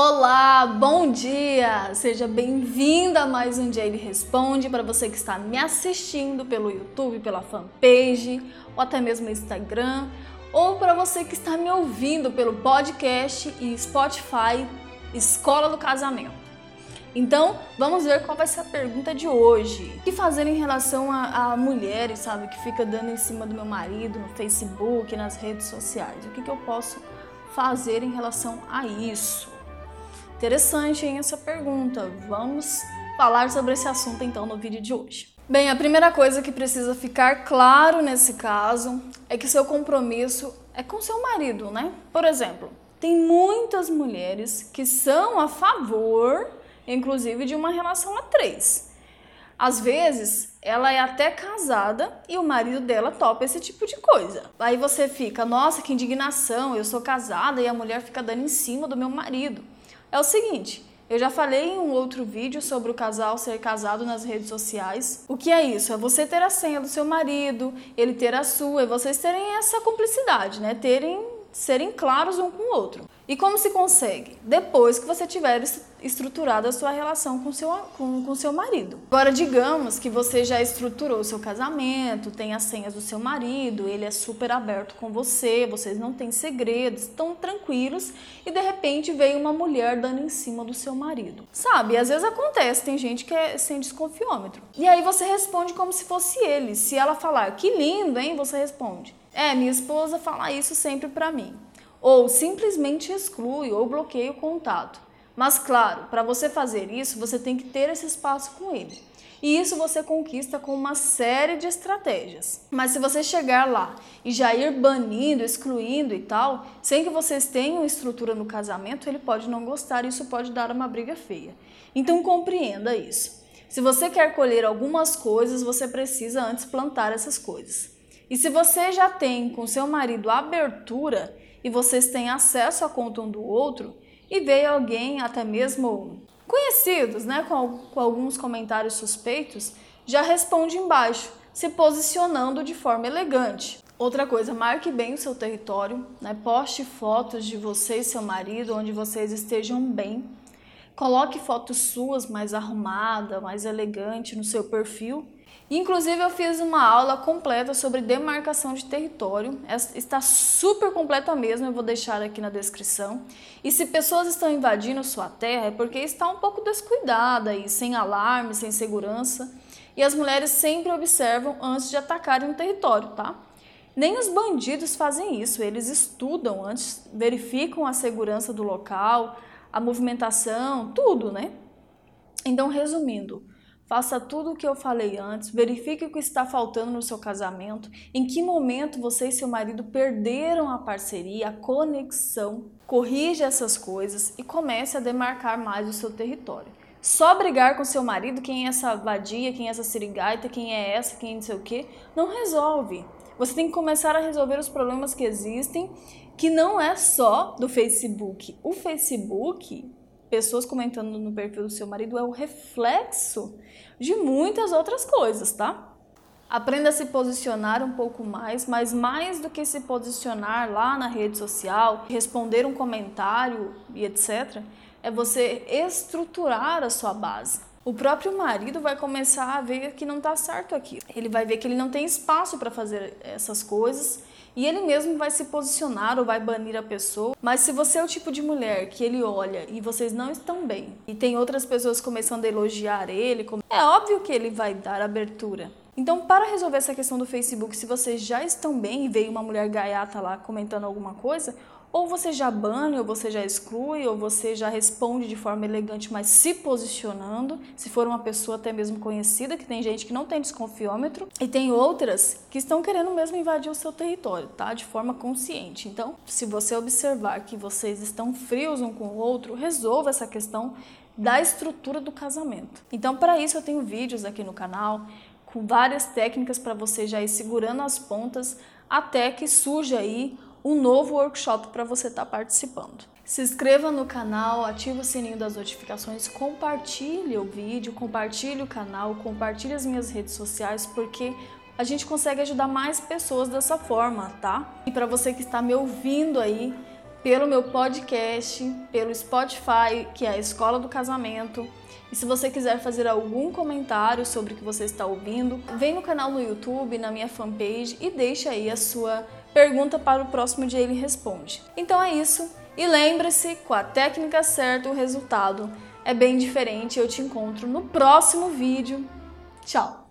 Olá, bom dia! Seja bem-vinda a mais um Jade Responde para você que está me assistindo pelo YouTube, pela fanpage ou até mesmo Instagram, ou para você que está me ouvindo pelo podcast e Spotify Escola do Casamento. Então, vamos ver qual vai ser a pergunta de hoje. O que fazer em relação a, a mulheres, sabe, que fica dando em cima do meu marido no Facebook, nas redes sociais? O que, que eu posso fazer em relação a isso? Interessante, hein, essa pergunta. Vamos falar sobre esse assunto então no vídeo de hoje. Bem, a primeira coisa que precisa ficar claro nesse caso é que seu compromisso é com seu marido, né? Por exemplo, tem muitas mulheres que são a favor, inclusive, de uma relação a três. Às vezes, ela é até casada e o marido dela topa esse tipo de coisa. Aí você fica, nossa, que indignação, eu sou casada e a mulher fica dando em cima do meu marido é o seguinte. Eu já falei em um outro vídeo sobre o casal ser casado nas redes sociais. O que é isso? É você ter a senha do seu marido, ele ter a sua, e vocês terem essa cumplicidade, né? Terem serem claros um com o outro. E como se consegue? Depois que você tiver estruturado a sua relação com seu, com, com seu marido. Agora, digamos que você já estruturou o seu casamento, tem as senhas do seu marido, ele é super aberto com você, vocês não têm segredos, estão tranquilos e de repente veio uma mulher dando em cima do seu marido. Sabe, às vezes acontece, tem gente que é sem desconfiômetro. E aí você responde como se fosse ele. Se ela falar, que lindo, hein? Você responde. É, minha esposa fala isso sempre para mim ou simplesmente exclui ou bloqueia o contato. Mas claro, para você fazer isso, você tem que ter esse espaço com ele. E isso você conquista com uma série de estratégias. Mas se você chegar lá e já ir banindo, excluindo e tal, sem que vocês tenham estrutura no casamento, ele pode não gostar e isso pode dar uma briga feia. Então compreenda isso. Se você quer colher algumas coisas, você precisa antes plantar essas coisas. E se você já tem com seu marido abertura, e vocês têm acesso à conta um do outro e veio alguém, até mesmo conhecidos, né, com, com alguns comentários suspeitos, já responde embaixo, se posicionando de forma elegante. Outra coisa, marque bem o seu território, né? poste fotos de você e seu marido onde vocês estejam bem. Coloque fotos suas mais arrumada, mais elegante no seu perfil Inclusive, eu fiz uma aula completa sobre demarcação de território. Está super completa mesmo, eu vou deixar aqui na descrição. E se pessoas estão invadindo sua terra, é porque está um pouco descuidada e sem alarme, sem segurança. E as mulheres sempre observam antes de atacarem o território, tá? Nem os bandidos fazem isso, eles estudam antes, verificam a segurança do local, a movimentação, tudo, né? Então, resumindo, Faça tudo o que eu falei antes, verifique o que está faltando no seu casamento, em que momento você e seu marido perderam a parceria, a conexão. Corrija essas coisas e comece a demarcar mais o seu território. Só brigar com seu marido, quem é essa vadia, quem é essa sirigaita, quem é essa, quem é não sei o que, não resolve. Você tem que começar a resolver os problemas que existem, que não é só do Facebook. O Facebook pessoas comentando no perfil do seu marido é o reflexo de muitas outras coisas, tá? Aprenda a se posicionar um pouco mais, mas mais do que se posicionar lá na rede social, responder um comentário e etc., é você estruturar a sua base. O próprio marido vai começar a ver que não está certo aqui. Ele vai ver que ele não tem espaço para fazer essas coisas e ele mesmo vai se posicionar ou vai banir a pessoa. Mas se você é o tipo de mulher que ele olha e vocês não estão bem e tem outras pessoas começando a elogiar ele, é óbvio que ele vai dar abertura. Então, para resolver essa questão do Facebook, se vocês já estão bem e veio uma mulher gaiata lá comentando alguma coisa, ou você já bane, ou você já exclui, ou você já responde de forma elegante, mas se posicionando, se for uma pessoa até mesmo conhecida, que tem gente que não tem desconfiômetro, e tem outras que estão querendo mesmo invadir o seu território, tá? De forma consciente. Então, se você observar que vocês estão frios um com o outro, resolva essa questão da estrutura do casamento. Então, para isso eu tenho vídeos aqui no canal com várias técnicas para você já ir segurando as pontas até que surja aí um novo workshop para você estar tá participando. Se inscreva no canal, ative o sininho das notificações, compartilhe o vídeo, compartilhe o canal, compartilhe as minhas redes sociais, porque a gente consegue ajudar mais pessoas dessa forma, tá? E para você que está me ouvindo aí, pelo meu podcast, pelo Spotify, que é a Escola do Casamento. E se você quiser fazer algum comentário sobre o que você está ouvindo, vem no canal no YouTube, na minha fanpage e deixa aí a sua pergunta para o próximo dia ele responde. Então é isso. E lembre-se, com a técnica certa o resultado é bem diferente. Eu te encontro no próximo vídeo. Tchau!